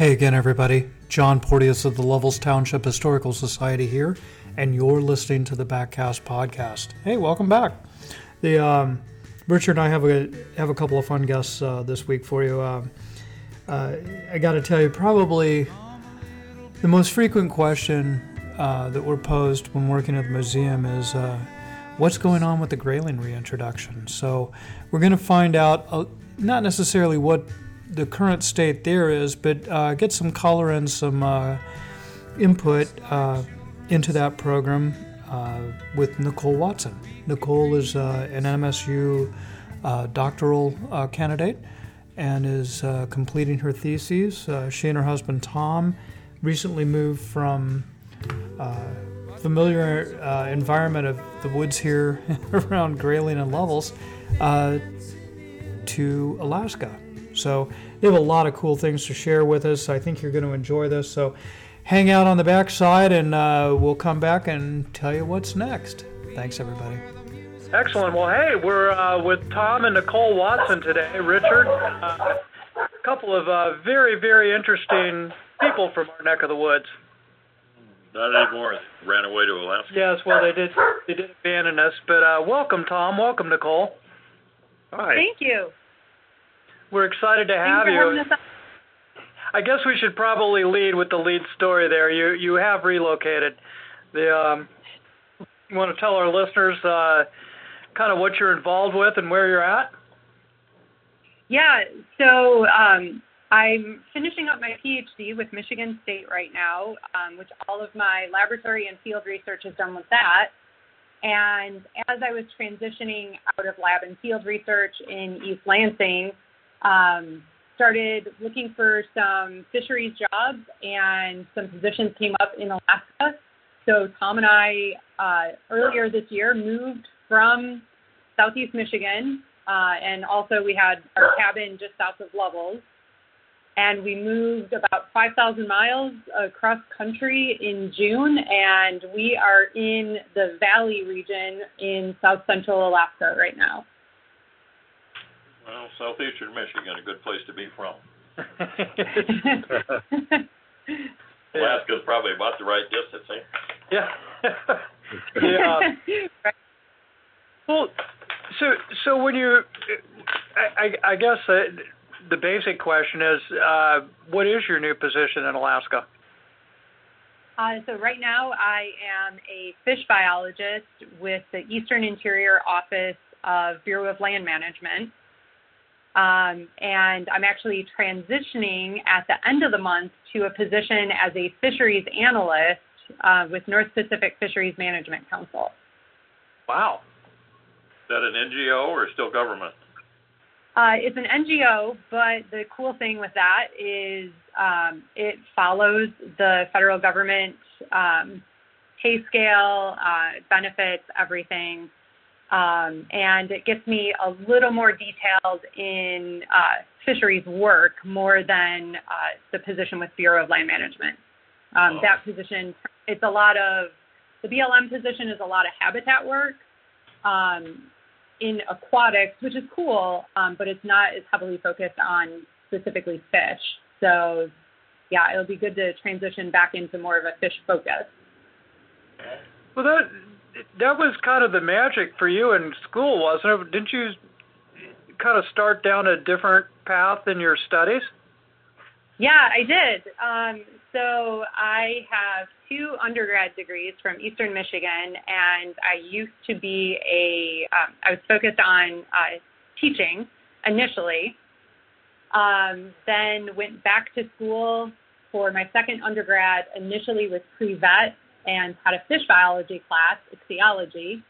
Hey again, everybody. John Porteous of the Lovells Township Historical Society here, and you're listening to the Backcast podcast. Hey, welcome back. The um, Richard and I have a have a couple of fun guests uh, this week for you. Uh, uh, I got to tell you, probably the most frequent question uh, that we're posed when working at the museum is uh, what's going on with the Grayling reintroduction. So we're going to find out, uh, not necessarily what the current state there is, but uh, get some color and some uh, input uh, into that program uh, with Nicole Watson. Nicole is uh, an MSU uh, doctoral candidate and is completing her theses. she and her husband Tom recently moved from familiar environment of the woods here around Grayling and Lovells to Alaska. So they have a lot of cool things to share with us. I think you're going to enjoy this. So hang out on the backside, and uh, we'll come back and tell you what's next. Thanks, everybody. Excellent. Well, hey, we're uh, with Tom and Nicole Watson today. Richard, uh, a couple of uh, very, very interesting people from our neck of the woods. Not anymore. Ran away to Alaska. Yes, well, they did. They did abandon us. But uh, welcome, Tom. Welcome, Nicole. Hi. Thank you. We're excited to have you. I guess we should probably lead with the lead story there. You you have relocated. The um, you want to tell our listeners uh, kind of what you're involved with and where you're at? Yeah. So um, I'm finishing up my PhD with Michigan State right now, um, which all of my laboratory and field research is done with that. And as I was transitioning out of lab and field research in East Lansing, um, started looking for some fisheries jobs, and some positions came up in Alaska. So Tom and I uh, earlier this year moved from Southeast Michigan, uh, and also we had our cabin just south of Lovells. And we moved about 5,000 miles across country in June, and we are in the Valley region in south central Alaska right now. Well, southeastern Michigan, a good place to be from. Alaska's probably about the right distance, eh? Yeah. yeah. Well, so so when you, I I, I guess uh, the basic question is, uh, what is your new position in Alaska? Uh, so right now I am a fish biologist with the Eastern Interior Office of Bureau of Land Management. Um, and I'm actually transitioning at the end of the month to a position as a fisheries analyst uh, with North Pacific Fisheries Management Council. Wow. Is that an NGO or still government? Uh, it's an NGO, but the cool thing with that is um, it follows the federal government um, pay scale, uh, benefits, everything. Um, and it gets me a little more detailed in uh, fisheries work more than uh, the position with Bureau of Land Management. Um, oh. That position, it's a lot of, the BLM position is a lot of habitat work um, in aquatics, which is cool, um, but it's not as heavily focused on specifically fish. So, yeah, it'll be good to transition back into more of a fish focus. Well, that that was kind of the magic for you in school, wasn't it? Didn't you kind of start down a different path in your studies? Yeah, I did. Um, so I have two undergrad degrees from Eastern Michigan, and I used to be a. Um, I was focused on uh, teaching initially. Um, then went back to school for my second undergrad, initially with pre-vet and had a fish biology class, ichthyology,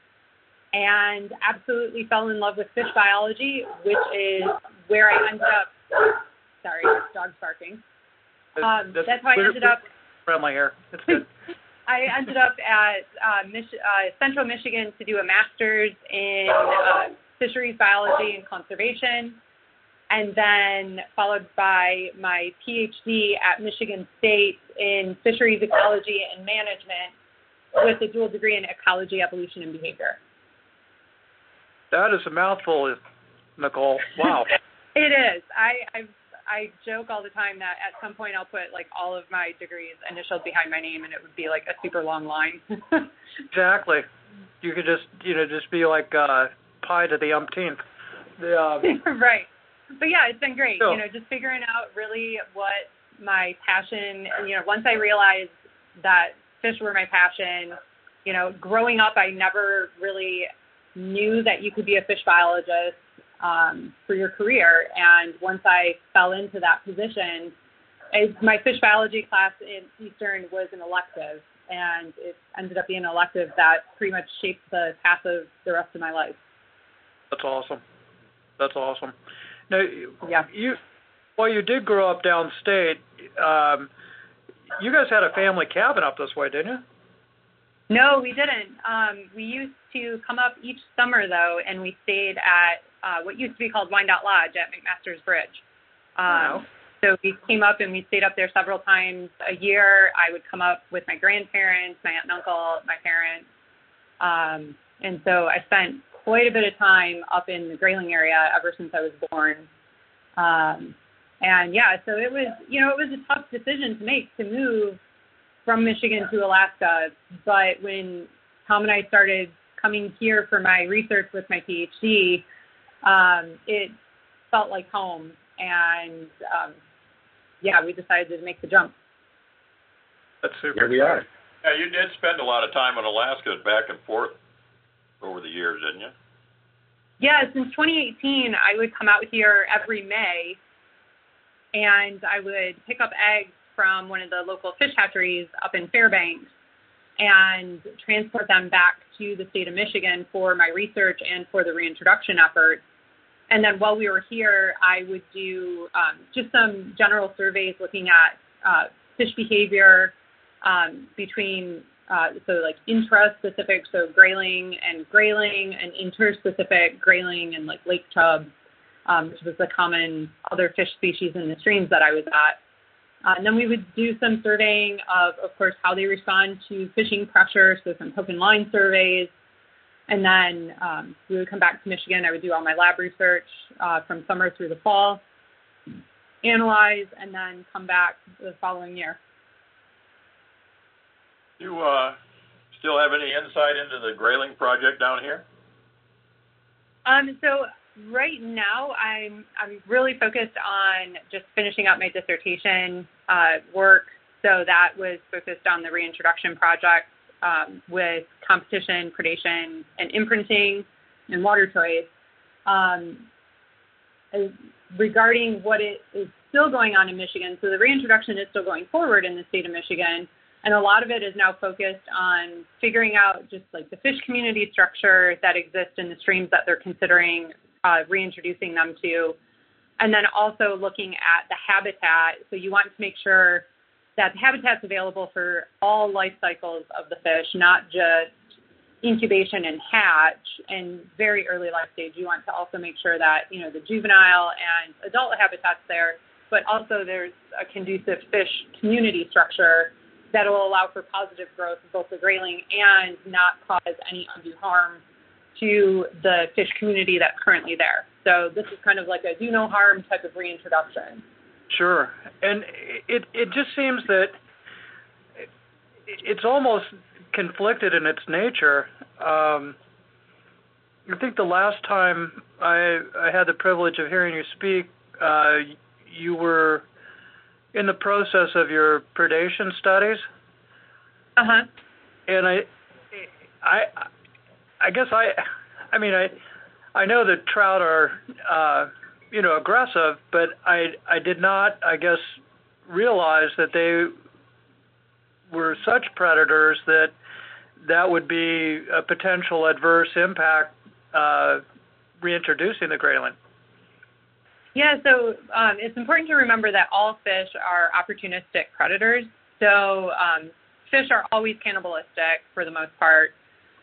and absolutely fell in love with fish biology, which is where I ended up. Sorry, dog's barking. Um, that's, that's how I ended up. Here. That's good. I ended up at uh, Mich- uh, Central Michigan to do a master's in uh, fisheries biology and conservation and then followed by my PhD at Michigan State in fisheries ecology and management with a dual degree in ecology, evolution, and behavior. That is a mouthful, Nicole. Wow. it is. I, I've I joke all the time that at some point I'll put like all of my degrees initials behind my name, and it would be like a super long line. exactly. You could just you know just be like uh, pi to the umpteenth. The, um, right. But yeah, it's been great. You know, just figuring out really what my passion. You know, once I realized that fish were my passion, you know, growing up, I never really knew that you could be a fish biologist um, for your career. And once I fell into that position, I, my fish biology class in Eastern was an elective, and it ended up being an elective that pretty much shaped the path of the rest of my life. That's awesome. That's awesome. Now, yeah. you, well, you did grow up downstate. Um, you guys had a family cabin up this way, didn't you? No, we didn't. Um, we used to come up each summer though, and we stayed at uh, what used to be called Wyandotte Lodge at McMaster's Bridge. Um, wow. So we came up and we stayed up there several times a year. I would come up with my grandparents, my aunt and uncle, my parents, um, and so I spent quite a bit of time up in the Grayling area ever since I was born. Um, and yeah, so it was, you know, it was a tough decision to make to move from Michigan to Alaska. But when Tom and I started coming here for my research with my PhD, um, it felt like home. And um, yeah, we decided to make the jump. That's super. Here we are. Yeah, you did spend a lot of time in Alaska back and forth over the years, didn't you? Yeah, since 2018, I would come out here every May and I would pick up eggs from one of the local fish hatcheries up in Fairbanks and transport them back to the state of Michigan for my research and for the reintroduction efforts. And then while we were here, I would do um, just some general surveys looking at uh, fish behavior um, between, uh, so like intra-specific, so grayling and grayling, and inter-specific grayling and like lake chub um, which was the common other fish species in the streams that I was at. Uh, and then we would do some surveying of, of course, how they respond to fishing pressure, so some hook and line surveys. And then um, we would come back to Michigan. I would do all my lab research uh, from summer through the fall, analyze, and then come back the following year. You uh, still have any insight into the grayling project down here? Um, so right now I'm I'm really focused on just finishing up my dissertation uh, work. So that was focused on the reintroduction project um, with competition, predation, and imprinting and water choice. Um, regarding what it is still going on in Michigan, so the reintroduction is still going forward in the state of Michigan, and a lot of it is now focused on figuring out just like the fish community structure that exists in the streams that they're considering uh, reintroducing them to. And then also looking at the habitat. So you want to make sure that the habitat's available for all life cycles of the fish, not just incubation and hatch and very early life stage. You want to also make sure that, you know, the juvenile and adult habitat's there, but also there's a conducive fish community structure that will allow for positive growth of both the grayling and not cause any undue harm to the fish community that's currently there. So this is kind of like a do no harm type of reintroduction. Sure, and it it just seems that it's almost conflicted in its nature. Um, I think the last time I I had the privilege of hearing you speak, uh, you were in the process of your predation studies. Uh huh. And I, I, I guess I, I mean, I, I know that trout are, uh, you know, aggressive, but I, I did not, I guess, realize that they were such predators that that would be a potential adverse impact uh, reintroducing the grayling. Yeah, so um, it's important to remember that all fish are opportunistic predators. So um, fish are always cannibalistic for the most part.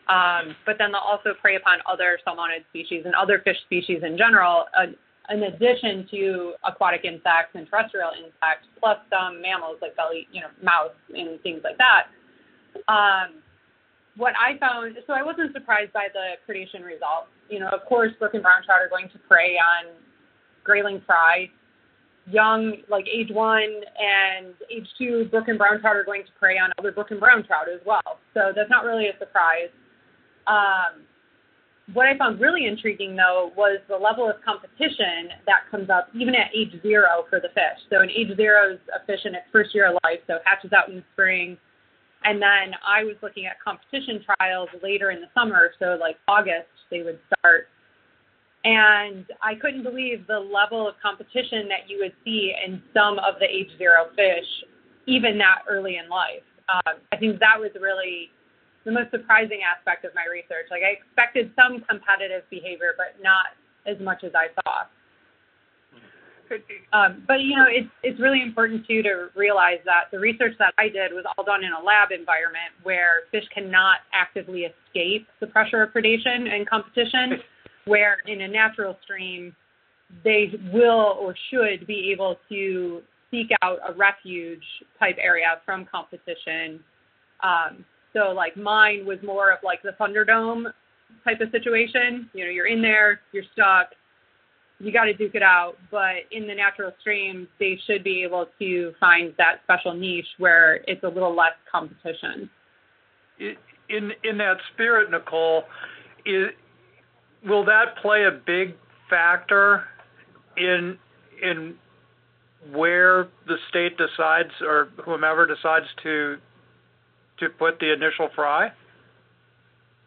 Um, but then they'll also prey upon other salmonid species and other fish species in general, uh, in addition to aquatic insects and terrestrial insects, plus some mammals like belly, you know, mouse and things like that. Um, what I found, so I wasn't surprised by the predation results. You know, of course, brook and brown trout are going to prey on grayling fry young, like age one and age two, brook and brown trout are going to prey on other brook and brown trout as well. So that's not really a surprise. Um, what I found really intriguing, though, was the level of competition that comes up even at age zero for the fish. So, an age zero is a fish in its first year of life, so hatches out in the spring. And then I was looking at competition trials later in the summer, so like August, they would start. And I couldn't believe the level of competition that you would see in some of the age zero fish, even that early in life. Um, I think that was really the most surprising aspect of my research. Like I expected some competitive behavior, but not as much as I thought. Um, but you know, it's it's really important too to realize that the research that I did was all done in a lab environment where fish cannot actively escape the pressure of predation and competition. Where in a natural stream, they will or should be able to seek out a refuge type area from competition um, so like mine was more of like the Thunderdome type of situation. You know, you're in there, you're stuck, you got to duke it out. But in the natural stream, they should be able to find that special niche where it's a little less competition. In in that spirit, Nicole, will that play a big factor in in where the state decides or whomever decides to to put the initial fry?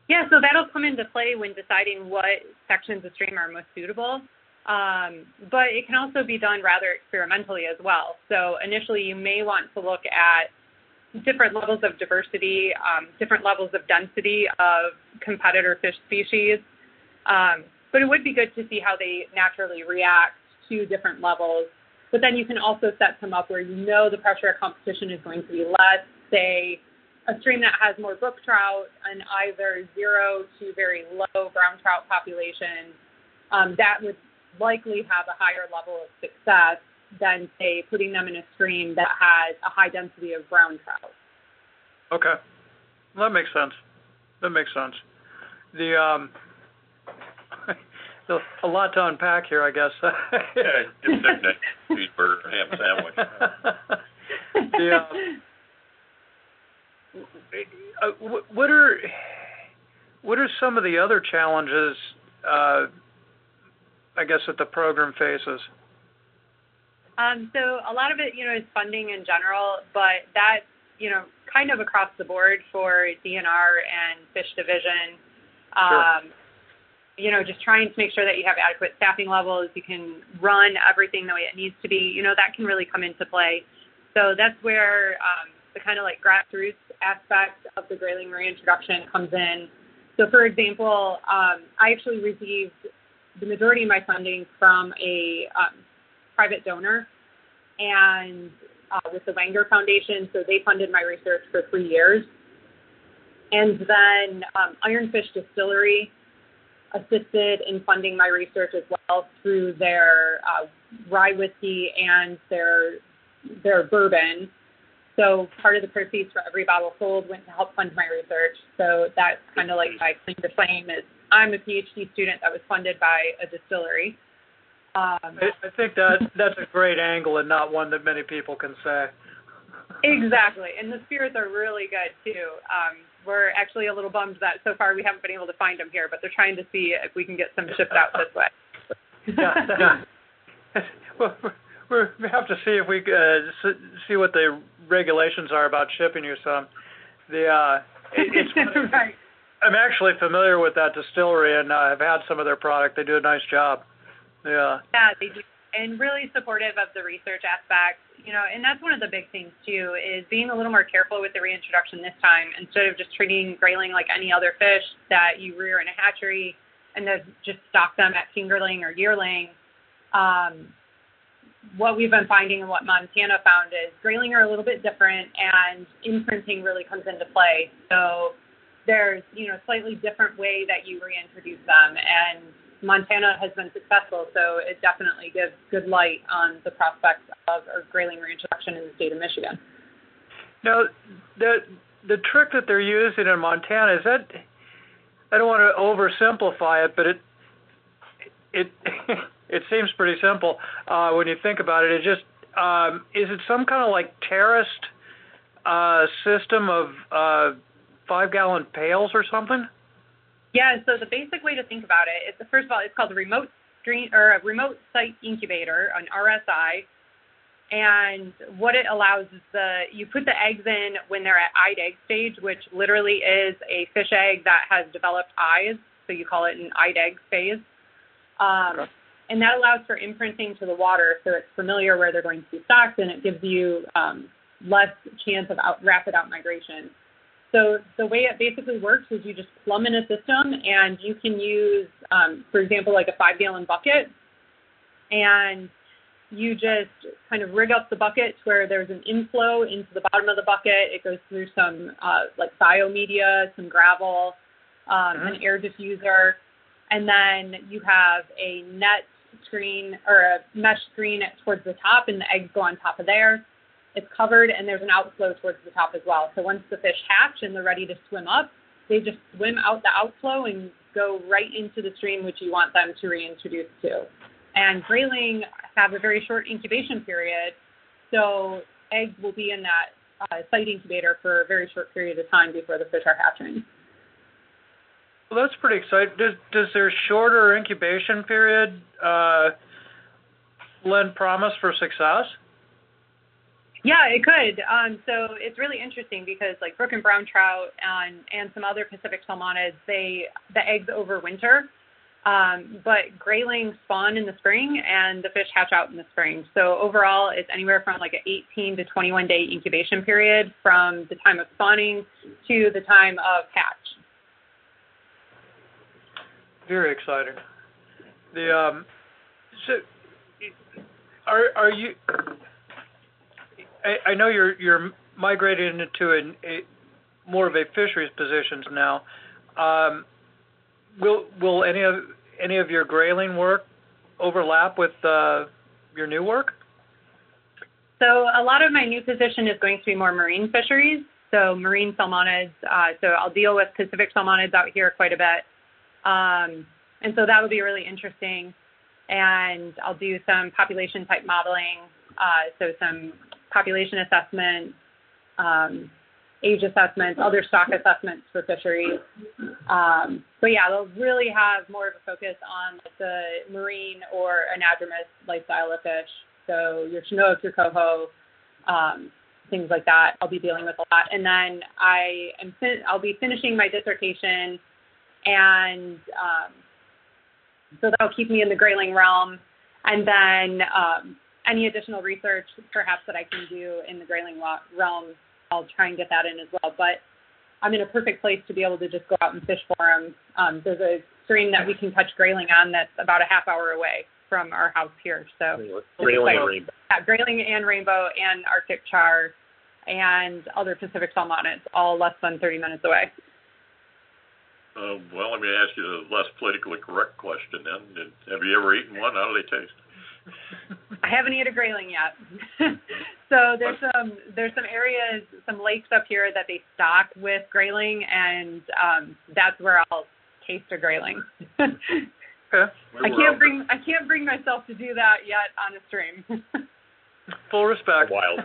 Yeah, so that'll come into play when deciding what sections of stream are most suitable. Um, but it can also be done rather experimentally as well. So initially, you may want to look at different levels of diversity, um, different levels of density of competitor fish species. Um, but it would be good to see how they naturally react to different levels. But then you can also set some up where you know the pressure of competition is going to be less, say, a stream that has more brook trout and either zero to very low brown trout populations, um, that would likely have a higher level of success than, say, putting them in a stream that has a high density of brown trout. Okay, that makes sense. That makes sense. The um, a lot to unpack here, I guess. yeah, just a cheeseburger ham sandwich. the, um, uh, what are what are some of the other challenges, uh, I guess, that the program faces? Um, so a lot of it, you know, is funding in general, but that, you know, kind of across the board for DNR and Fish Division. Um, sure. You know, just trying to make sure that you have adequate staffing levels, you can run everything the way it needs to be. You know, that can really come into play. So that's where um, the kind of like grassroots aspect of the grayling reintroduction comes in. So, for example, um, I actually received the majority of my funding from a um, private donor and uh, with the Wenger Foundation. So, they funded my research for three years. And then um, Ironfish Distillery assisted in funding my research as well through their uh, rye whiskey and their their bourbon. So part of the proceeds for every bottle sold went to help fund my research. So that's kind of like my claim to fame is I'm a PhD student that was funded by a distillery. Um, I, I think that that's a great angle and not one that many people can say. exactly, and the spirits are really good too. Um, we're actually a little bummed that so far we haven't been able to find them here, but they're trying to see if we can get some shipped out this way. yeah, yeah. well, we have to see if we uh, see what the regulations are about shipping you some. The uh, it, it's right. I'm actually familiar with that distillery and uh, I've had some of their product. They do a nice job. Yeah. Yeah, they do, and really supportive of the research aspect. You know, and that's one of the big things too is being a little more careful with the reintroduction this time instead of just treating grayling like any other fish that you rear in a hatchery and then just stock them at fingerling or yearling. Um, what we've been finding and what Montana found is grayling are a little bit different and imprinting really comes into play. So there's, you know, a slightly different way that you reintroduce them and Montana has been successful, so it definitely gives good light on the prospects of a grayling reintroduction in the state of Michigan. Now, the the trick that they're using in Montana is that I don't want to oversimplify it, but it it it seems pretty simple uh, when you think about it. It just um, is it some kind of like terraced uh, system of uh, five gallon pails or something? Yeah. So the basic way to think about it is first of all, it's called a remote stream or a remote site incubator, an RSI. And what it allows is the you put the eggs in when they're at eyed egg stage, which literally is a fish egg that has developed eyes. So you call it an eyed egg phase. Um, okay. And that allows for imprinting to the water, so it's familiar where they're going to be stocked, and it gives you um, less chance of out, rapid out migration. So the way it basically works is you just plumb in a system, and you can use, um, for example, like a five gallon bucket, and you just kind of rig up the bucket to where there's an inflow into the bottom of the bucket. It goes through some uh, like biomedia, some gravel, um, mm-hmm. an air diffuser, and then you have a net screen or a mesh screen towards the top, and the eggs go on top of there. It's covered, and there's an outflow towards the top as well. So once the fish hatch and they're ready to swim up, they just swim out the outflow and go right into the stream which you want them to reintroduce to. And grayling have a very short incubation period, so eggs will be in that uh, site incubator for a very short period of time before the fish are hatching. Well, that's pretty exciting. Does does their shorter incubation period uh, lend promise for success? Yeah, it could. Um, so it's really interesting because like brook and brown trout and and some other Pacific salmonids, they the eggs overwinter. Um, but grayling spawn in the spring and the fish hatch out in the spring. So overall, it's anywhere from like an 18 to 21 day incubation period from the time of spawning to the time of hatch. Very exciting. The um, so are are you? I, know you're you're migrating into more of a fisheries positions now. Um, will will any of any of your grayling work overlap with uh, your new work? So a lot of my new position is going to be more marine fisheries. So marine salmonids. Uh, so I'll deal with Pacific salmonids out here quite a bit. Um, and so that will be really interesting. And I'll do some population type modeling. Uh, so some population assessment, um, age assessments, other stock assessments for fisheries. Um, but yeah, they'll really have more of a focus on the marine or anadromous lifestyle of fish. So your Chinook, your coho, um, things like that. I'll be dealing with a lot. And then I am fin- I'll be finishing my dissertation, and um, so that'll keep me in the grayling realm. And then um, any additional research, perhaps that I can do in the grayling realm I'll try and get that in as well. But I'm in a perfect place to be able to just go out and fish for them. Um, there's a stream that we can catch grayling on that's about a half hour away from our house here. So grayling and rainbow. Yeah, grayling and rainbow and Arctic char and other Pacific salmonids, all less than 30 minutes away. Uh, well, let me ask you the less politically correct question then. Have you ever eaten one? How do they taste? I haven't eaten a grayling yet. so there's some there's some areas, some lakes up here that they stock with grayling, and um, that's where I'll taste a grayling. okay. I can't bring I can't bring myself to do that yet on a stream. Full respect. Wild.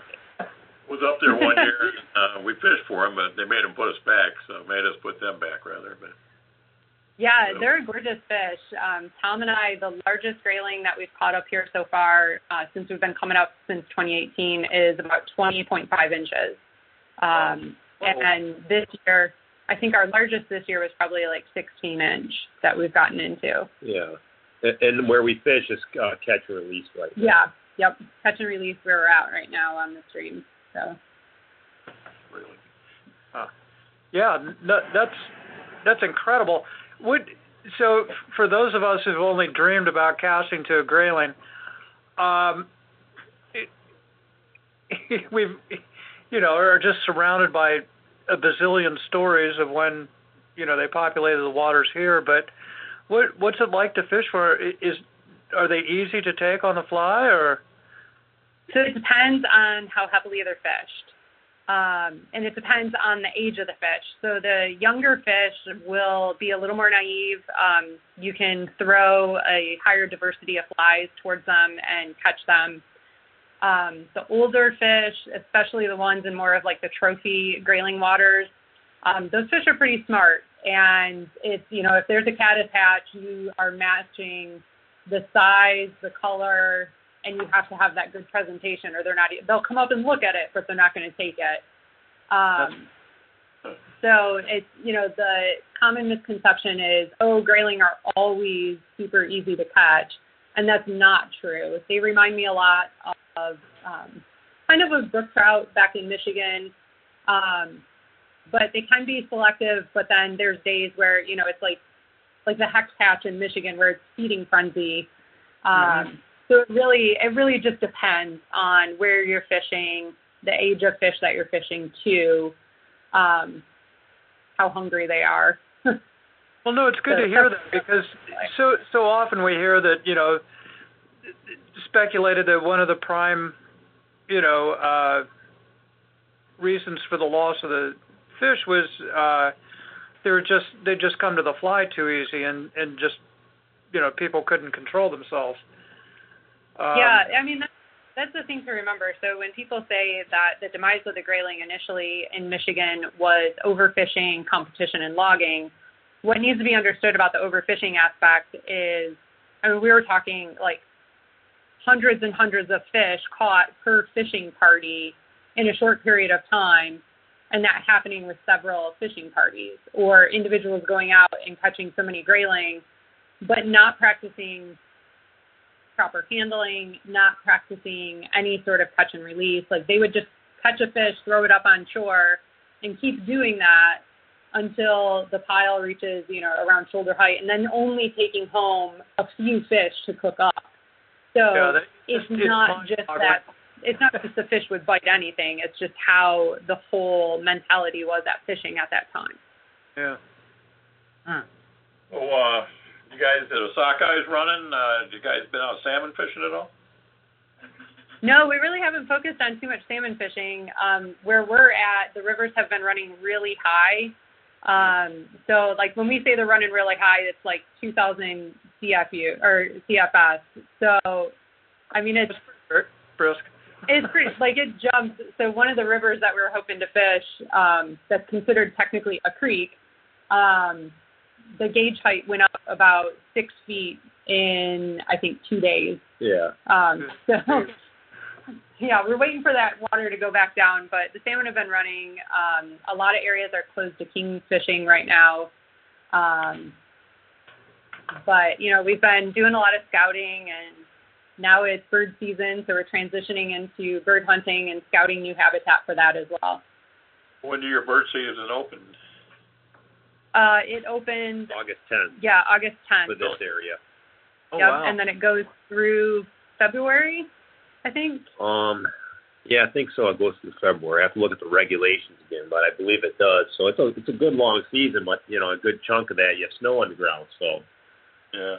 Was up there one year. And, uh, we fished for them, but they made them put us back, so made us put them back rather. But yeah, they're a gorgeous fish. Um, Tom and I, the largest grayling that we've caught up here so far uh, since we've been coming up since 2018 is about 20.5 inches. Um, and this year, I think our largest this year was probably like 16 inch that we've gotten into. Yeah. And where we fish is uh, catch and release right now. Yeah. Yep. Catch and release where we're at right now on the stream. So. Really. Huh. Yeah, no, that's that's incredible. Would so for those of us who've only dreamed about casting to a grayling, um, we've you know are just surrounded by a bazillion stories of when you know they populated the waters here. But what what's it like to fish for? Is are they easy to take on the fly or? So it depends on how heavily they're fished. Um, and it depends on the age of the fish. So the younger fish will be a little more naive. Um, you can throw a higher diversity of flies towards them and catch them. Um, the older fish, especially the ones in more of like the trophy grayling waters, um, those fish are pretty smart. And it's, you know, if there's a caddis hatch, you are matching the size, the color, and you have to have that good presentation or they're not they'll come up and look at it but they're not going to take it. Um, so it's you know the common misconception is oh grayling are always super easy to catch and that's not true. They remind me a lot of um, kind of a brook trout back in michigan um, but they can be selective but then there's days where you know it's like like the hex hatch in michigan where it's feeding frenzy. Um, mm-hmm. So it really it really just depends on where you're fishing, the age of fish that you're fishing to, um, how hungry they are. well, no, it's good so, to hear that because so so often we hear that you know speculated that one of the prime you know uh, reasons for the loss of the fish was uh, they were just they just come to the fly too easy and and just you know people couldn't control themselves. Um, yeah, I mean that's, that's the thing to remember. So when people say that the demise of the grayling initially in Michigan was overfishing, competition, and logging, what needs to be understood about the overfishing aspect is, I mean, we were talking like hundreds and hundreds of fish caught per fishing party in a short period of time, and that happening with several fishing parties, or individuals going out and catching so many grayling, but not practicing proper handling, not practicing any sort of catch and release. Like they would just catch a fish, throw it up on shore, and keep doing that until the pile reaches, you know, around shoulder height, and then only taking home a few fish to cook up. So yeah, that, it's, it's not just that. It's not just the fish would bite anything. It's just how the whole mentality was at fishing at that time. Yeah. Hmm. Well, uh, you guys, the sockeyes running? Uh, you guys been out salmon fishing at all? No, we really haven't focused on too much salmon fishing. Um, where we're at, the rivers have been running really high. Um, so, like when we say they're running really high, it's like 2,000 CFU or CFS. So, I mean, it's brisk. it's pretty like it jumps. So, one of the rivers that we were hoping to fish, um, that's considered technically a creek, um, the gauge height went up about six feet in I think two days. Yeah. Um, so yeah, we're waiting for that water to go back down, but the salmon have been running. Um, a lot of areas are closed to king fishing right now. Um, but you know, we've been doing a lot of scouting and now it's bird season, so we're transitioning into bird hunting and scouting new habitat for that as well. When do your bird season open? Uh, it opens August 10th. Yeah, August 10th. For this area. Oh, yep, wow. and then it goes through February, I think. Um, yeah, I think so. It goes through February. I have to look at the regulations again, but I believe it does. So it's a it's a good long season, but you know a good chunk of that you have snow on the ground. So yeah,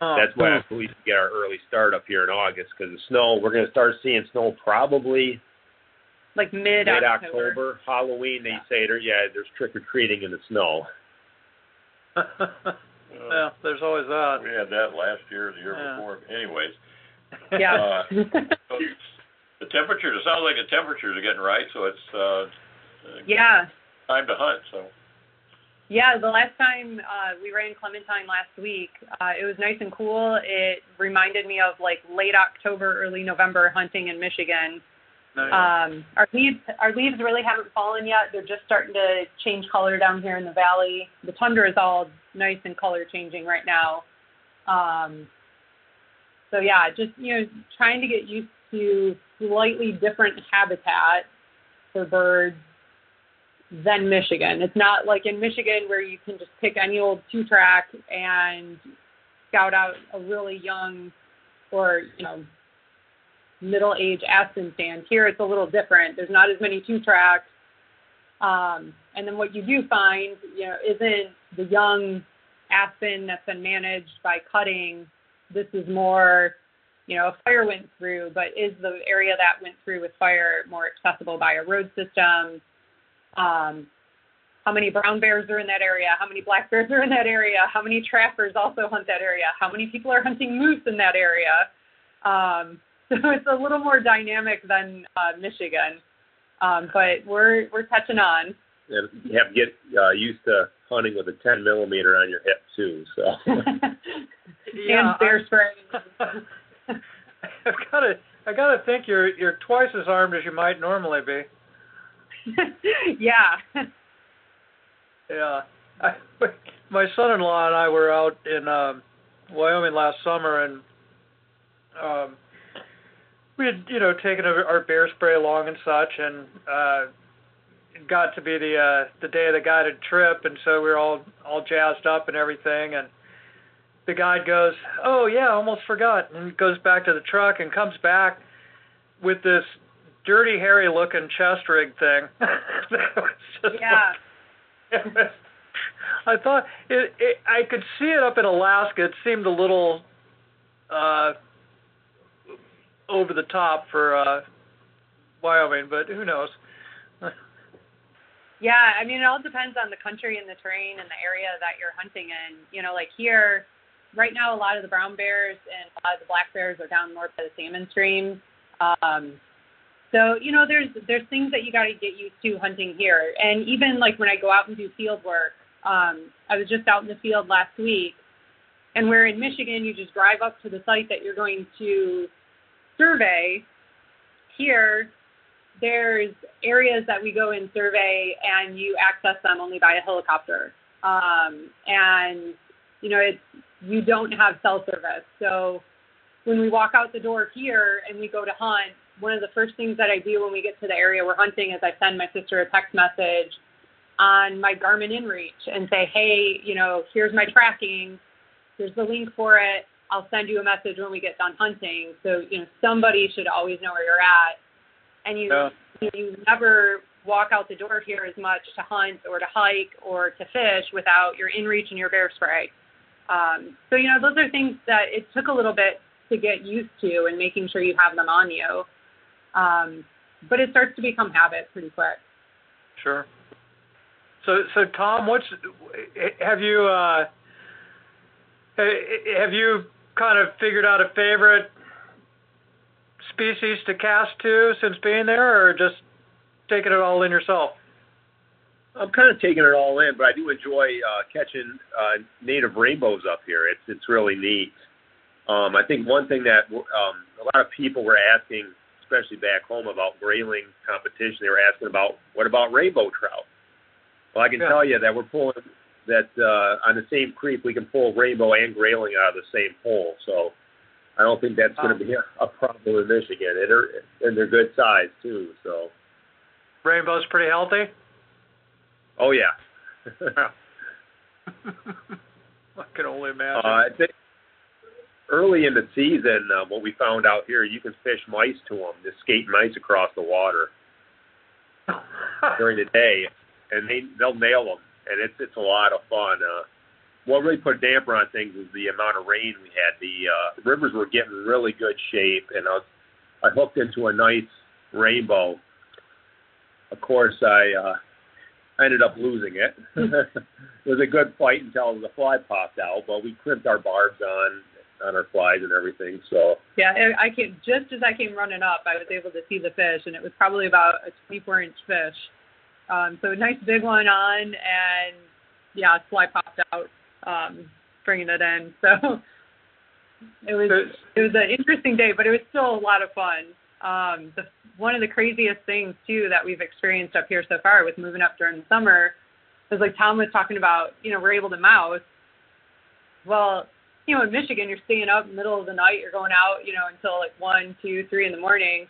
oh, that's why I believe we get our early start up here in August because the snow. We're going to start seeing snow probably like mid mid October, Halloween. They yeah. say there, yeah, there's trick or treating in the snow. yeah, there's always that. We had that last year, the year yeah. before. Anyways. Yeah. Uh, so the temperatures. It sounds like the temperatures are getting right, so it's uh, yeah time to hunt. So. Yeah, the last time uh, we ran Clementine last week, uh, it was nice and cool. It reminded me of like late October, early November hunting in Michigan. Um, our leaves our leaves really haven't fallen yet. They're just starting to change color down here in the valley. The tundra is all nice and color changing right now. Um, so yeah, just you know, trying to get used to slightly different habitat for birds than Michigan. It's not like in Michigan where you can just pick any old two track and scout out a really young or you know middle age aspen stand. Here it's a little different. There's not as many two tracks. Um, and then what you do find, you know, isn't the young aspen that's been managed by cutting. This is more you know, a fire went through, but is the area that went through with fire more accessible by a road system? Um, how many brown bears are in that area? How many black bears are in that area? How many trappers also hunt that area? How many people are hunting moose in that area? Um, so it's a little more dynamic than uh, Michigan, um, but we're we're touching on. And you have to get uh, used to hunting with a 10 millimeter on your hip too. So. yeah, and bear spray. I've got to I got to think you're you're twice as armed as you might normally be. yeah. Yeah. I, my son-in-law and I were out in um, Wyoming last summer, and um, we had you know taken our bear spray along and such, and uh, it got to be the uh, the day of the guided trip, and so we were all all jazzed up and everything, and the guide goes, "Oh yeah, almost forgot," and goes back to the truck and comes back with this dirty, hairy-looking chest rig thing. yeah. Like, I thought it, it. I could see it up in Alaska. It seemed a little uh, over the top for uh, Wyoming, but who knows? yeah, I mean, it all depends on the country and the terrain and the area that you're hunting in. You know, like here, right now, a lot of the brown bears and a lot of the black bears are down north by the salmon streams. Um, so you know, there's there's things that you got to get used to hunting here, and even like when I go out and do field work, um, I was just out in the field last week, and where in Michigan you just drive up to the site that you're going to survey. Here, there's areas that we go and survey, and you access them only by a helicopter, um, and you know it's you don't have cell service. So when we walk out the door here and we go to hunt, one of the first things that I do when we get to the area we're hunting is I send my sister a text message on my Garmin InReach and say, hey, you know, here's my tracking, here's the link for it. I'll send you a message when we get done hunting. So, you know, somebody should always know where you're at. And you yeah. you never walk out the door here as much to hunt or to hike or to fish without your InReach and your bear spray. Um, so, you know, those are things that it took a little bit to get used to and making sure you have them on you. Um, but it starts to become habit pretty quick. Sure. So, so Tom, what's have you uh, have you kind of figured out a favorite species to cast to since being there, or just taking it all in yourself? I'm kind of taking it all in, but I do enjoy uh, catching uh, native rainbows up here. It's it's really neat. Um, I think one thing that um, a lot of people were asking, especially back home, about grayling competition, they were asking about what about rainbow trout? Well, I can yeah. tell you that we're pulling that uh, on the same creek we can pull rainbow and grayling out of the same hole. So I don't think that's going to be a, problem in Michigan. And they're, and they're good size too. So rainbow's pretty healthy. Oh yeah. I can only imagine. Uh, I think early in the season, uh, what we found out here, you can fish mice to them, just skate mice across the water during the day and they they'll nail them, and it's it's a lot of fun. Uh, what really put a damper on things was the amount of rain we had. The uh, rivers were getting really good shape, and I was I hooked into a nice rainbow. Of course, I uh, I ended up losing it. it was a good fight until the fly popped out, but we crimped our barbs on on our flies and everything. So yeah, I came just as I came running up, I was able to see the fish, and it was probably about a 24 inch fish. Um, so a nice big one on, and yeah, fly popped out, um, bringing it in. So it was it was an interesting day, but it was still a lot of fun. Um, the, one of the craziest things too that we've experienced up here so far with moving up during the summer is like Tom was talking about. You know, we're able to mouse. Well, you know, in Michigan, you're staying up middle of the night. You're going out, you know, until like one, two, three in the morning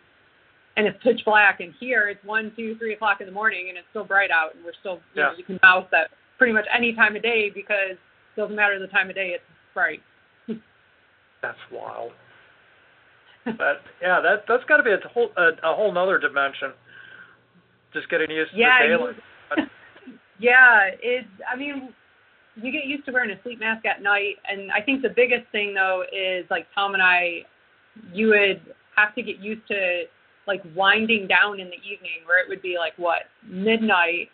and it's pitch black. And here it's one, two, three o'clock in the morning, and it's still bright out, and we're still you, yeah. know, you can mouse that pretty much any time of day because it doesn't matter the time of day; it's bright. that's wild. that yeah, that that's got to be a whole a, a whole nother dimension. Just getting used yeah, to the daylight. yeah, it's. I mean, you get used to wearing a sleep mask at night, and I think the biggest thing though is like Tom and I you would have to get used to like winding down in the evening where it would be like what midnight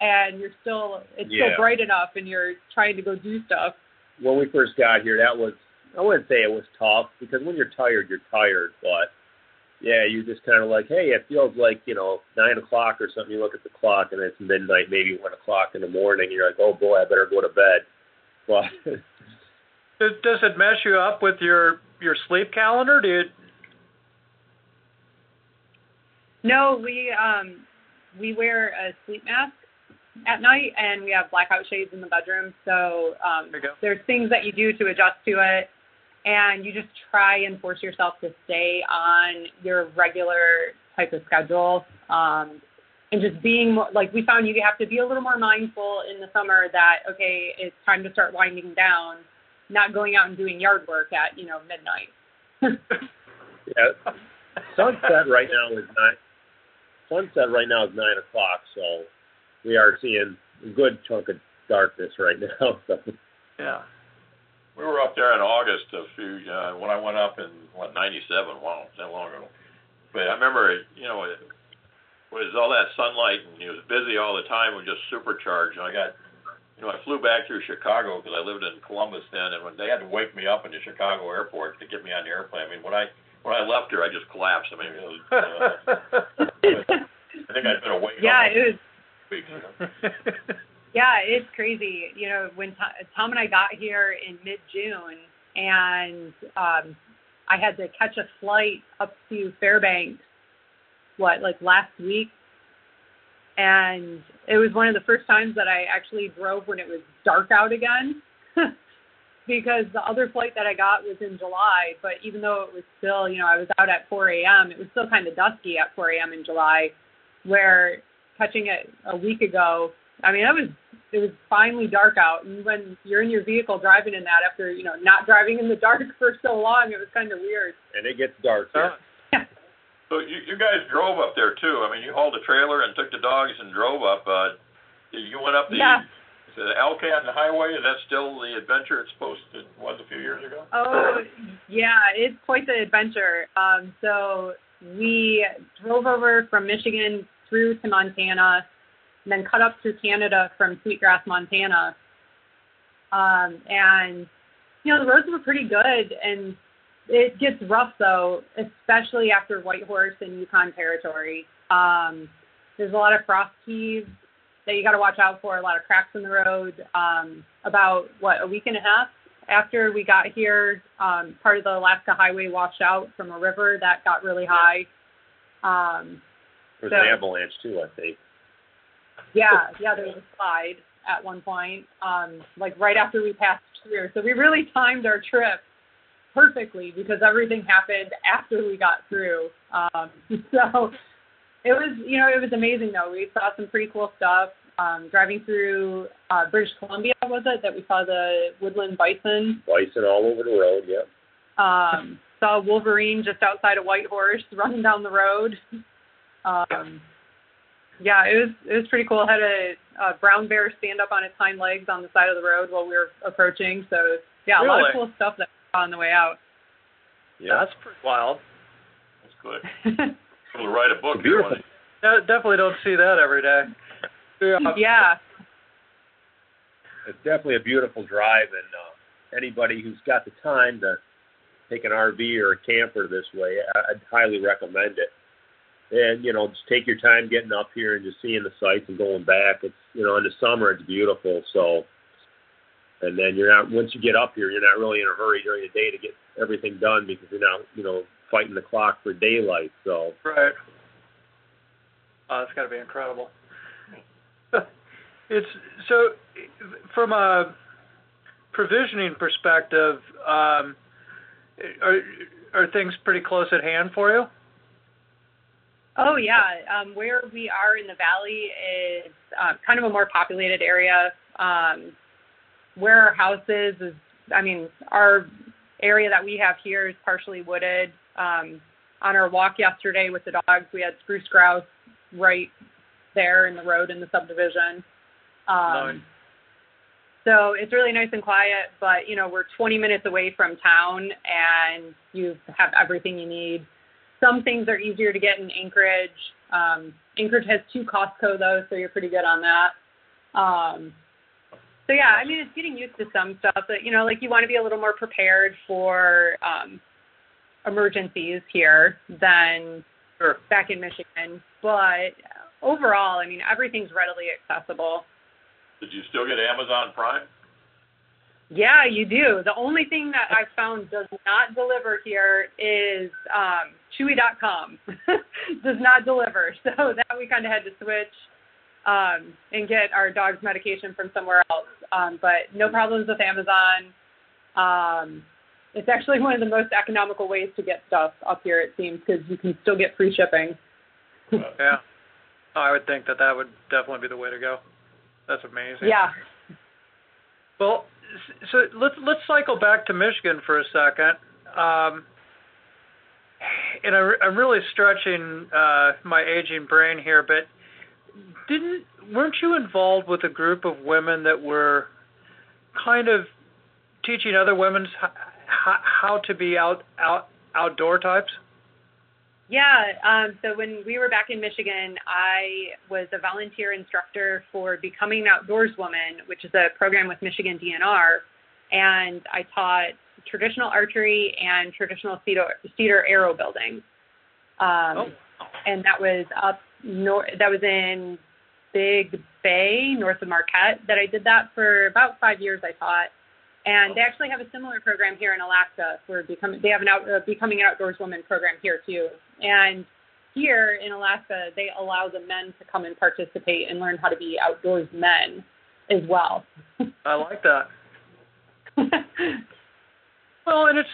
and you're still it's Yeah. still bright enough and you're trying to go do stuff when we first got here, that was I wouldn't say it was tough because when you're tired, you're tired. But yeah, you're just kind of like, hey, it feels like you know nine o'clock or something. You look at the clock and it's midnight, maybe one o'clock in the morning. And you're like, oh boy, I better go to bed. But Does, does it mess you up with your your sleep calendar? Do you? No, we um we wear a sleep mask at night and we have blackout shades in the bedroom. So um There there's things that you do to adjust to it and you just try and force yourself to stay on your regular type of schedule. Um and just being more, like we found you have to be a little more mindful in the summer that okay, it's time to start winding down, not going out and doing yard work at, you know, midnight. yeah, sunset right now is nine. Sunset right now is nine o'clock, so we are seeing a good chunk of darkness right now. So Yeah. We were up there in August a few uh, when I went up in what '97. Wow, that long ago. But I remember, you know, it was all that sunlight and it was busy all the time. It was just supercharged. And I got, you know, I flew back through Chicago because I lived in Columbus then, and when they had to wake me up in the Chicago airport to get me on the airplane. I mean, when I when I left here, I just collapsed. I mean, it was, uh, I think I'd been awake yeah, it was weeks. You know? Yeah, it's crazy. You know, when Tom, Tom and I got here in mid June, and um, I had to catch a flight up to Fairbanks, what, like last week? And it was one of the first times that I actually drove when it was dark out again. because the other flight that I got was in July, but even though it was still, you know, I was out at 4 a.m., it was still kind of dusky at 4 a.m. in July, where catching it a week ago, I mean, it was it was finally dark out, and when you're in your vehicle driving in that after you know not driving in the dark for so long, it was kind of weird. and it gets dark here. So you, you guys drove up there too. I mean, you hauled a trailer and took the dogs and drove up. Uh, you went up the Yeah. The Alcan Highway. Is that still the adventure it's supposed to was a few years ago? Oh, yeah, it's quite the adventure. Um, so we drove over from Michigan through to Montana, and then cut up through Canada from Sweetgrass, Montana. Um, and you know the roads were pretty good, and it gets rough though, especially after Whitehorse and Yukon territory. Um, there's a lot of frost heaves that you got to watch out for. A lot of cracks in the road. Um, about what a week and a half after we got here, um, part of the Alaska Highway washed out from a river that got really high. Um, was So- an avalanche too, I think. yeah, yeah, there was a slide at one point, um, like right after we passed through. So we really timed our trip perfectly because everything happened after we got through. Um, so it was, you know, it was amazing though. We saw some pretty cool stuff. Um, driving through uh, British Columbia, was it that we saw the woodland bison? Bison all over the road. Yep. Um, saw a wolverine just outside of Whitehorse running down the road. Um, yeah, it was it was pretty cool. Had a, a brown bear stand up on its hind legs on the side of the road while we were approaching. So yeah, a lot of cool stuff that we saw on the way out. Yeah. That's pretty wild. That's good. We'll write a book. Beautiful. If No, definitely don't see that every day. Yeah. yeah, it's definitely a beautiful drive, and uh, anybody who's got the time to take an RV or a camper this way, I- I'd highly recommend it. And you know, just take your time getting up here and just seeing the sights and going back. It's you know, in the summer it's beautiful. So, and then you're not once you get up here, you're not really in a hurry during the day to get everything done because you're not you know fighting the clock for daylight. So Right. Oh, that's got to be incredible. It's so from a provisioning perspective, um, are are things pretty close at hand for you? Oh yeah, um, where we are in the valley is uh, kind of a more populated area. Um, where our house is is, I mean, our area that we have here is partially wooded. Um, on our walk yesterday with the dogs, we had spruce grouse right there in the road in the subdivision. Um, Nice. So it's really nice and quiet, but you know, we're 20 minutes away from town and you have everything you need. Some things are easier to get in Anchorage. Um, Anchorage has two Costco though, so you're pretty good on that. Um, so yeah, I mean, it's getting used to some stuff, but you know, like you want to be a little more prepared for um, emergencies here than back in Michigan. But overall, I mean, everything's readily accessible. Did you still get Amazon Prime? Yeah, you do. The only thing that I've found does not deliver here is um, Chewy.com. does not deliver. So that we kind of had to switch um, and get our dog's medication from somewhere else. Um, but no problems with Amazon. Um, it's actually one of the most economical ways to get stuff up here, it seems, because you can still get free shipping. yeah. I would think that that would definitely be the way to go. That's amazing. Yeah. Well, so let's let's cycle back to Michigan for a second. Um, and I, I'm really stretching uh, my aging brain here, but didn't weren't you involved with a group of women that were kind of teaching other women how, how to be out out outdoor types? Yeah. Um, so when we were back in Michigan, I was a volunteer instructor for Becoming an Outdoors Woman, which is a program with Michigan DNR, and I taught traditional archery and traditional cedar, cedar arrow building. Um, oh. And that was up north. That was in Big Bay, north of Marquette. That I did that for about five years. I taught and they actually have a similar program here in Alaska for becoming. They have an out, uh, becoming an outdoors woman program here too. And here in Alaska, they allow the men to come and participate and learn how to be outdoors men as well. I like that. well, and it's,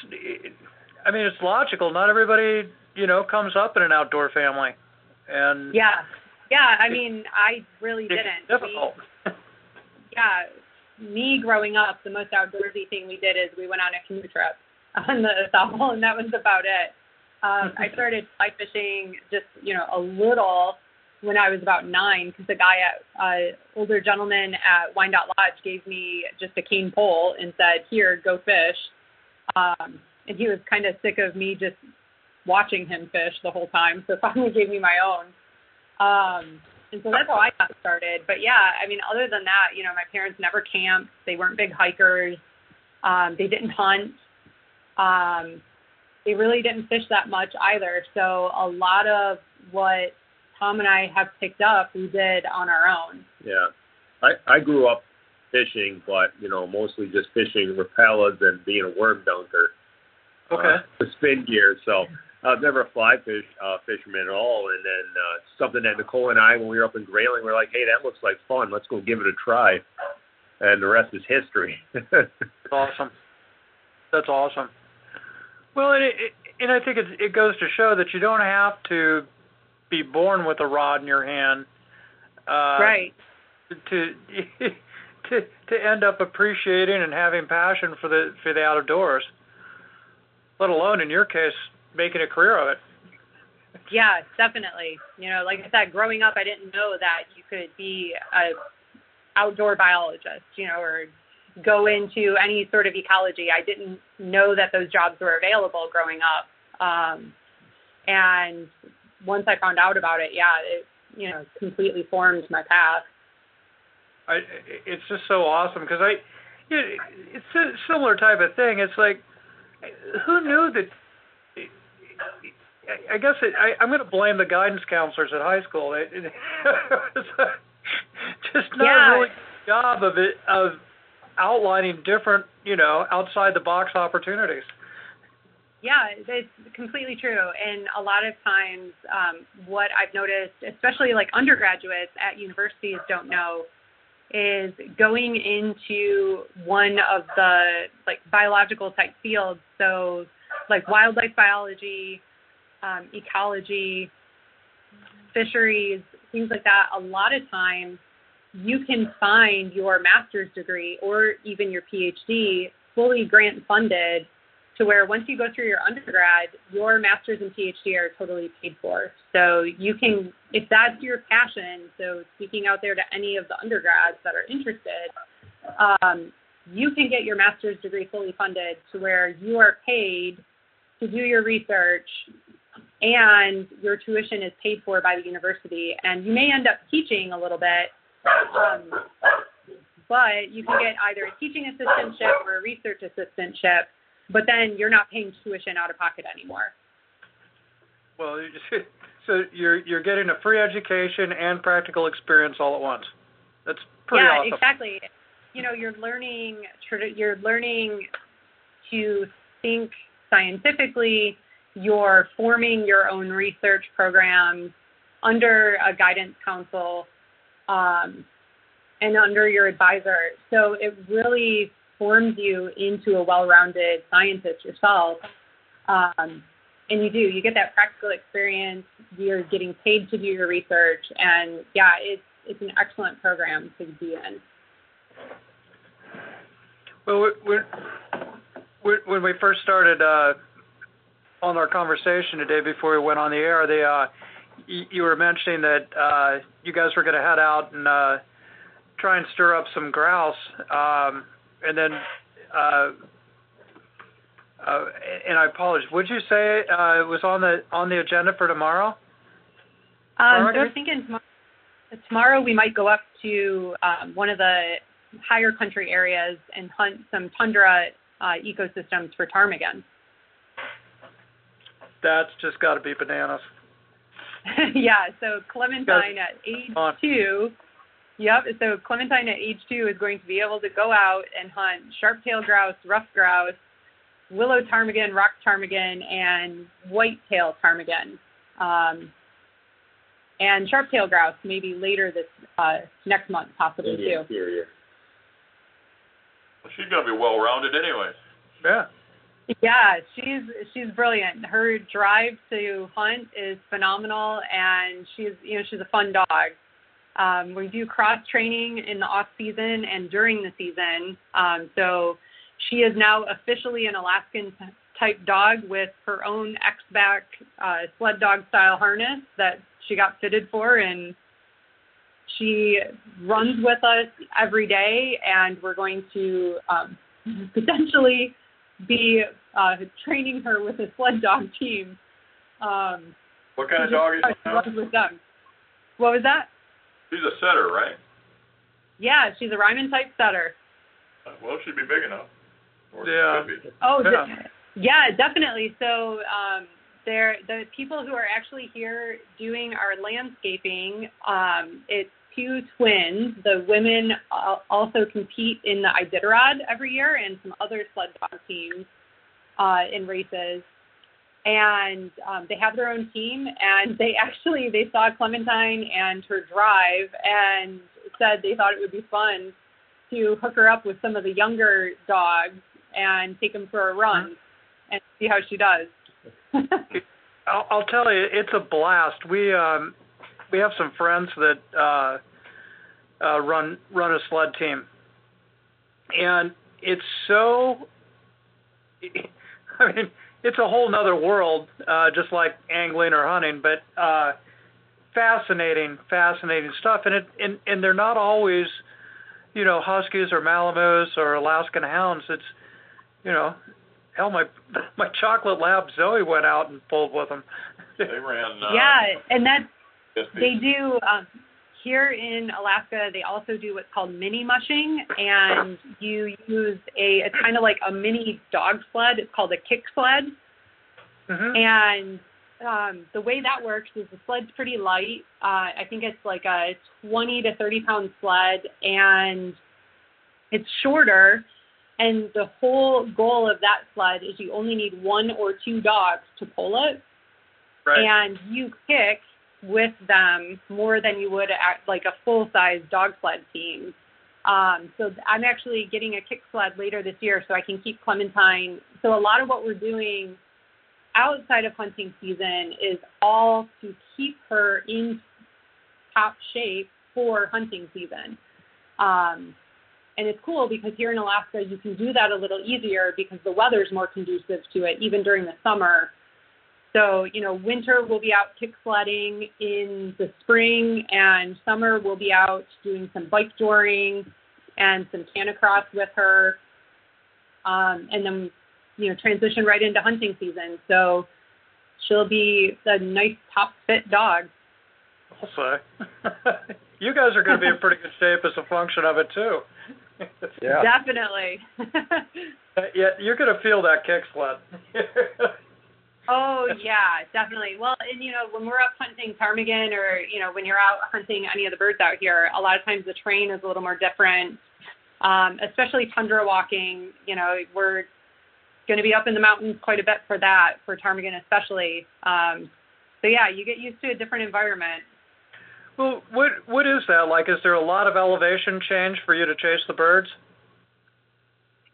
I mean, it's logical. Not everybody, you know, comes up in an outdoor family, and yeah, yeah. I mean, I really didn't. Difficult. We, yeah, me growing up, the most outdoorsy thing we did is we went on a canoe trip on the South Pole, and that was about it. Um, I started fly fishing just you know a little when I was about nine because the guy at uh, older gentleman at Wyandotte Lodge gave me just a cane pole and said, "Here, go fish." Um, and he was kind of sick of me just watching him fish the whole time, so finally gave me my own. Um, and so that's how I got started. But yeah, I mean, other than that, you know, my parents never camped. They weren't big hikers. Um, they didn't hunt. Um, they really didn't fish that much either. So a lot of what Tom and I have picked up, we did on our own. Yeah, I I grew up fishing, but you know, mostly just fishing Rapalas and being a worm dunker. Okay. Uh, the spin gear. So I was never a fly fish uh, fisherman at all, and then uh, something that Nicole and I, when we were up in Grayling, we are like, "Hey, that looks like fun. Let's go give it a try," and the rest is history. That's awesome. That's awesome. Well, and, it, and I think it, it goes to show that you don't have to be born with a rod in your hand, uh, right? To to to end up appreciating and having passion for the for the outdoors. Let alone in your case, making a career of it. Yeah, definitely. You know, like I said, growing up, I didn't know that you could be a outdoor biologist, you know, or go into any sort of ecology. I didn't know that those jobs were available growing up. Um, and once I found out about it, yeah, it you know completely formed my path. I, it's just so awesome because I, know, it's a similar type of thing. It's like, who knew that I guess it, I, I'm going to blame the guidance counselors at high school. It, it, was just not yeah. a really good job of it of outlining different, you know, outside the box opportunities. Yeah, it's completely true. And a lot of times, um, what I've noticed, especially like undergraduates at universities, don't know is going into one of the like biological type fields. So like wildlife biology, um, ecology, fisheries, things like that, a lot of times you can find your master's degree or even your PhD fully grant funded to where once you go through your undergrad, your master's and PhD are totally paid for. So you can, if that's your passion, so speaking out there to any of the undergrads that are interested, um, you can get your master's degree fully funded to where you are paid to do your research and your tuition is paid for by the university. And you may end up teaching a little bit, um, but you can get either a teaching assistantship or a research assistantship, but then you're not paying tuition out of pocket anymore. Well, so you're you're getting a free education and practical experience all at once. That's pretty yeah, awesome. exactly. You know, you're learning you're learning to think scientifically. You're forming your own research programs under a guidance council um, and under your advisor. So it really forms you into a well-rounded scientist yourself. Um, and you do. You get that practical experience. You're getting paid to do your research, and yeah, it's it's an excellent program to be in. Well, when, when we first started uh, on our conversation today before we went on the air, they, uh, you were mentioning that uh, you guys were going to head out and uh, try and stir up some grouse, um, and then. Uh, uh, and I apologize. Would you say uh, it was on the on the agenda for tomorrow? Um, so we're thinking tomorrow, tomorrow we might go up to um, one of the higher country areas and hunt some tundra uh, ecosystems for ptarmigan. That's just got to be bananas. yeah. So Clementine at age two. Yep. So Clementine at age two is going to be able to go out and hunt sharp-tailed grouse, ruffed grouse, willow ptarmigan, rock ptarmigan, and white-tailed ptarmigan. Um, and sharp-tailed grouse maybe later this uh, next month, possibly Indian too. Interior. Well, she's gonna be well rounded anyway. Yeah. Yeah, she's she's brilliant. Her drive to hunt is phenomenal, and she's you know she's a fun dog. Um, we do cross training in the off season and during the season. Um, so she is now officially an Alaskan type dog with her own X-back uh, sled dog style harness that she got fitted for, and she runs with us every day. And we're going to um, potentially be uh, training her with a sled dog team. Um, what kind of dog is she runs with them. What was that? She's a setter, right? Yeah, she's a Ryman type setter. Uh, well, she'd be big enough. Or Yeah. be. Oh, Yeah. de- yeah, definitely. So um, there, the people who are actually here doing our landscaping, um, it's two twins. The women al- also compete in the Iditarod every year and some other sled dog teams uh, in races. And um, they have their own team, and they actually they saw Clementine and her drive, and said they thought it would be fun to hook her up with some of the younger dogs and take them for a run and see how she does. I'll, I'll tell you, it's a blast. We um, we have some friends that uh, uh, run run a sled team, and it's so. I mean, it's a whole nother world, uh, just like angling or hunting, but uh, fascinating, fascinating stuff. And it and and they're not always, you know, huskies or Malamutes or Alaskan hounds. It's, you know, hell, my my chocolate lab Zoe went out and pulled with them. They ran. Uh, yeah, and that's SB. they do um, here in Alaska. They also do what's called mini mushing, and you use a it's kind of like a mini dog sled. It's called a kick sled, hmm and um, the way that works is the sled's pretty light. Uh, I think it's like a 20 to 30 pound sled, and it's shorter. And the whole goal of that sled is you only need one or two dogs to pull it, Right. and you kick with them more than you would at like a full size dog sled team. Um, so I'm actually getting a kick sled later this year so I can keep Clementine. So a lot of what we're doing outside of hunting season is all to keep her in top shape for hunting season. Um, and it's cool because here in Alaska you can do that a little easier because the weather's more conducive to it, even during the summer. So, you know, winter we'll be out kick sledding in the spring, and summer we'll be out doing some bike touring and some Canicross with her, um, and then you know transition right into hunting season. So she'll be a nice top fit dog. I'll say. you guys are going to be in pretty good shape as a function of it too. yeah. Definitely. yeah, you're going to feel that kick sled. oh yeah, definitely. Well, and you know when we're up hunting ptarmigan, or you know when you're out hunting any of the birds out here, a lot of times the terrain is a little more different. Um, especially tundra walking, you know, we're going to be up in the mountains quite a bit for that, for ptarmigan especially. Um, so yeah, you get used to a different environment. Well, what what is that like? Is there a lot of elevation change for you to chase the birds?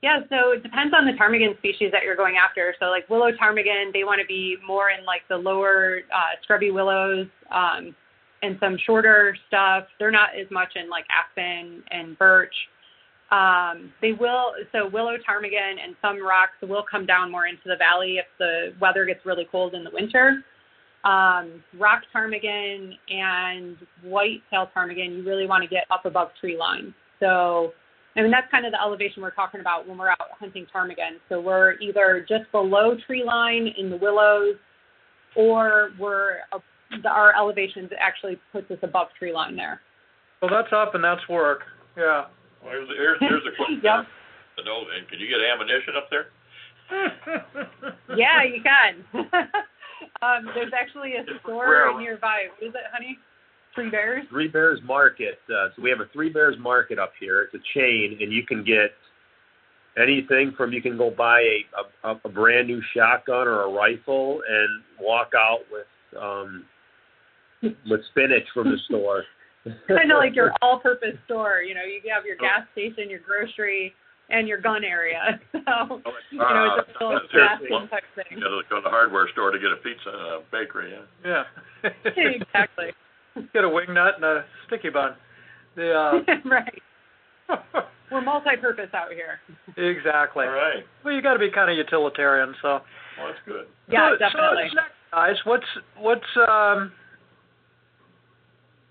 Yeah, so it depends on the ptarmigan species that you're going after. So like willow ptarmigan, they want to be more in like the lower uh, scrubby willows um, and some shorter stuff. They're not as much in like aspen and birch. Um, they will, so willow ptarmigan and some rocks will come down more into the valley if the weather gets really cold in the winter. Um, rock ptarmigan and white tail ptarmigan, you really want to get up above tree line. So, I mean, that's kind of the elevation we're talking about when we're out hunting ptarmigan. So we're either just below tree line in the willows, or we're uh, our elevation actually puts us above tree line there. Well, that's up and that's work. Yeah. Well, here's, here's, here's a question. yep. know, and can you get ammunition up there? yeah, you can. um, there's actually a store nearby. What is it, honey? Three Bears. Three Bears Market. Uh, so we have a Three Bears Market up here. It's a chain, and you can get anything from you can go buy a, a, a brand new shotgun or a rifle and walk out with um with spinach from the store kind of like your all-purpose store. You know, you have your gas station, your grocery, and your gun area. So you know, it's a little uh, type thing. You got to go to the hardware store to get a pizza and a bakery. Yeah. Yeah. exactly. Get a wing nut and a sticky bun. The, uh... right. We're multi-purpose out here. Exactly. All right. Well, you got to be kind of utilitarian, so. Well, that's good. Yeah, so, definitely. So, guys, what's what's um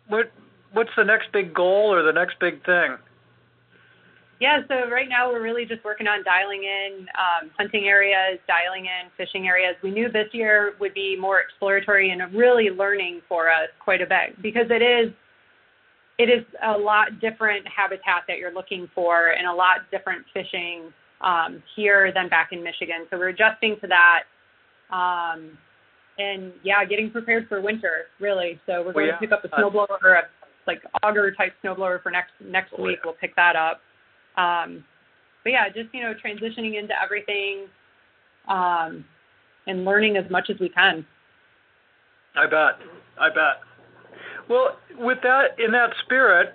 what what's the next big goal or the next big thing? Yeah, so right now we're really just working on dialing in um, hunting areas, dialing in fishing areas. We knew this year would be more exploratory and really learning for us quite a bit because it is it is a lot different habitat that you're looking for and a lot different fishing um, here than back in Michigan. So we're adjusting to that. Um, and yeah, getting prepared for winter, really. So we're going well, yeah. to pick up a snowblower or a like auger type snowblower for next next oh, week. Yeah. We'll pick that up. Um, but yeah, just you know, transitioning into everything, um, and learning as much as we can. I bet. I bet. Well, with that in that spirit,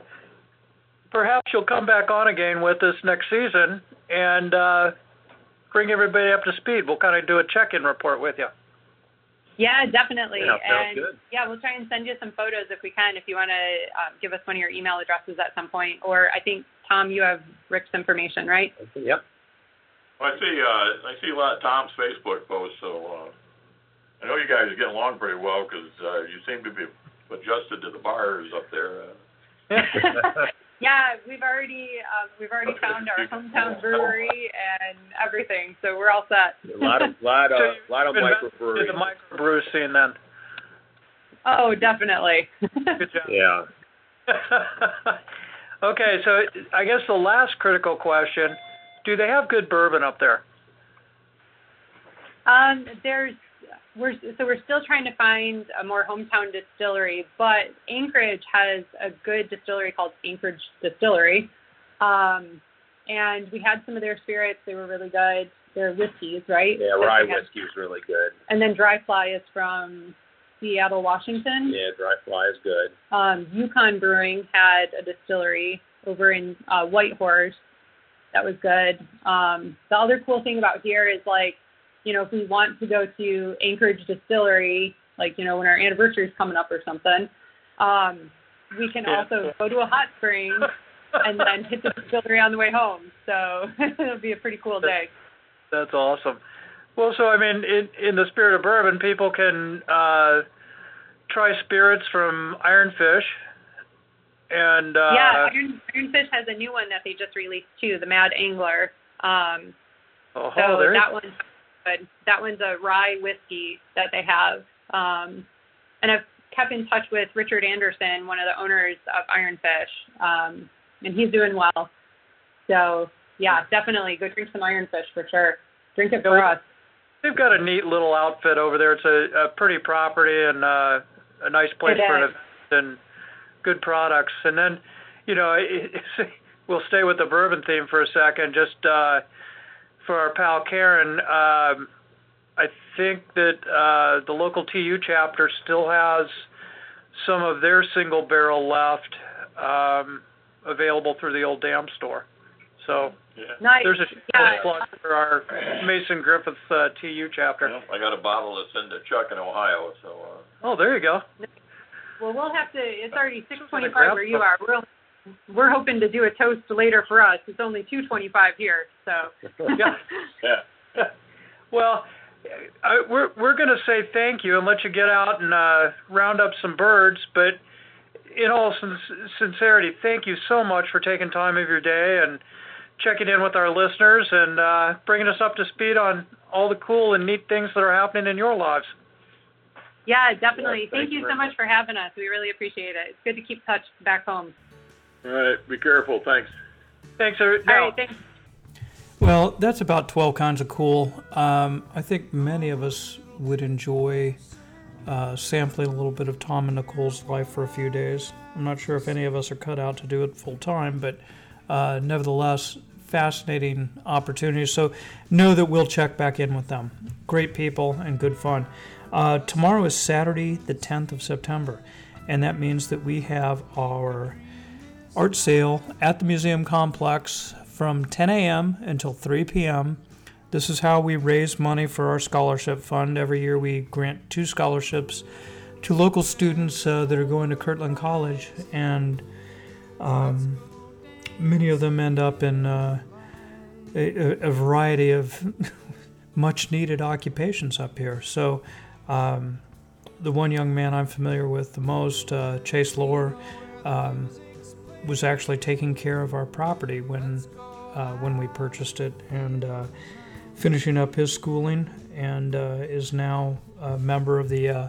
perhaps you'll come back on again with us next season and uh, bring everybody up to speed. We'll kind of do a check-in report with you. Yeah, definitely. Yeah, and good. yeah, we'll try and send you some photos if we can, if you want to uh, give us one of your email addresses at some point. Or I think Tom, you have Rick's information, right? Yep. Well, I see. Uh, I see a lot of Tom's Facebook posts, so uh, I know you guys are getting along pretty well because uh, you seem to be adjusted to the bars up there. Uh. Yeah, we've already um, we've already found our hometown brewery and everything, so we're all set. a lot of lot of so lot of microbreweries. The microbrew scene then. Oh, definitely. Good job. Yeah. okay, so I guess the last critical question: Do they have good bourbon up there? Um, there's we're so we're still trying to find a more hometown distillery, but Anchorage has a good distillery called Anchorage Distillery, um, and we had some of their spirits. They were really good. They're whiskeys, right? Yeah, rye whiskey is really good. And then Dry Fly is from Seattle, Washington. Yeah, Dry Fly is good. Um, Yukon Brewing had a distillery over in uh, Whitehorse that was good. Um, the other cool thing about here is like you know, if we want to go to Anchorage Distillery, like, you know, when our anniversary is coming up or something, um, we can yeah. also go to a hot spring and then hit the distillery on the way home. So it'll be a pretty cool day. That's awesome. Well, so I mean, in in the spirit of bourbon, people can uh, try spirits from Ironfish, And uh, yeah, Iron, Ironfish has a new one that they just released too, the Mad Angler. Um, oh, so there that one's good. That one's a rye whiskey that they have. Um, and I've kept in touch with Richard Anderson, one of the owners of Ironfish, um, and he's doing well. So yeah, definitely go drink some Ironfish for sure. Drink it for us. They've got a neat little outfit over there. It's a, a pretty property and uh, a nice place it for an event and good products. And then, you know, it, it's, we'll stay with the bourbon theme for a second. Just uh, for our pal Karen, um, I think that uh, the local TU chapter still has some of their single barrel left um, available through the old dam store. So Yeah. Nice. there's a yeah. plug for our Mason Griffith uh, TU chapter. Well, I got a bottle to send to Chuck in Ohio, so uh, Oh, there you go. Well, we'll have to. It's already 6:25 where you are. We're we're hoping to do a toast later for us. It's only two twenty-five here, so. Yeah. yeah. Well, I, we're we're going to say thank you and let you get out and uh, round up some birds. But in all sin- sincerity, thank you so much for taking time of your day and checking in with our listeners and uh, bringing us up to speed on all the cool and neat things that are happening in your lives. Yeah, definitely. Yeah, thank Thank you you very so much for having us. We really appreciate it. It's good to keep touch back home. All right. Be careful. Thanks. Thanks. er- All Now, thanks. Well, that's about 12 kinds of cool. Um, I think many of us would enjoy uh, sampling a little bit of Tom and Nicole's life for a few days. I'm not sure if any of us are cut out to do it full time, but uh, nevertheless, fascinating opportunities. So know that we'll check back in with them. Great people and good fun. Uh, tomorrow is Saturday, the 10th of September, and that means that we have our art sale at the museum complex from 10 a.m. until 3 p.m. This is how we raise money for our scholarship fund. Every year we grant two scholarships to local students uh, that are going to Kirtland College, and um, many of them end up in uh, a, a variety of much needed occupations up here. So, um, the one young man I'm familiar with the most, uh, Chase Lohr, um, was actually taking care of our property when uh, when we purchased it and uh, finishing up his schooling and uh, is now a member of the uh,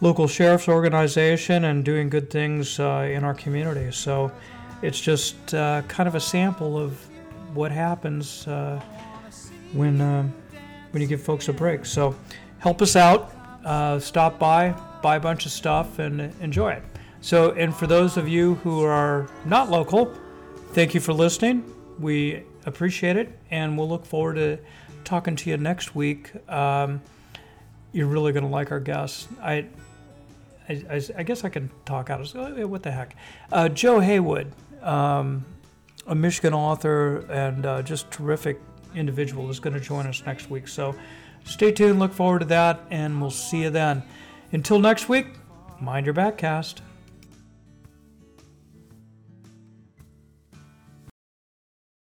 local sheriff's organization and doing good things uh, in our community. So it's just uh, kind of a sample of what happens when when you give folks a break. So help us out. Stop by, buy a bunch of stuff, and enjoy it. So, and for those of you who are not local, thank you for listening. We appreciate it, and we'll look forward to talking to you next week. Um, you're really going to like our guests. I, I, I, I guess I can talk out. of What the heck? Uh, Joe Haywood, um, a Michigan author and uh, just terrific individual, is going to join us next week. So stay tuned. Look forward to that, and we'll see you then. Until next week, mind your backcast.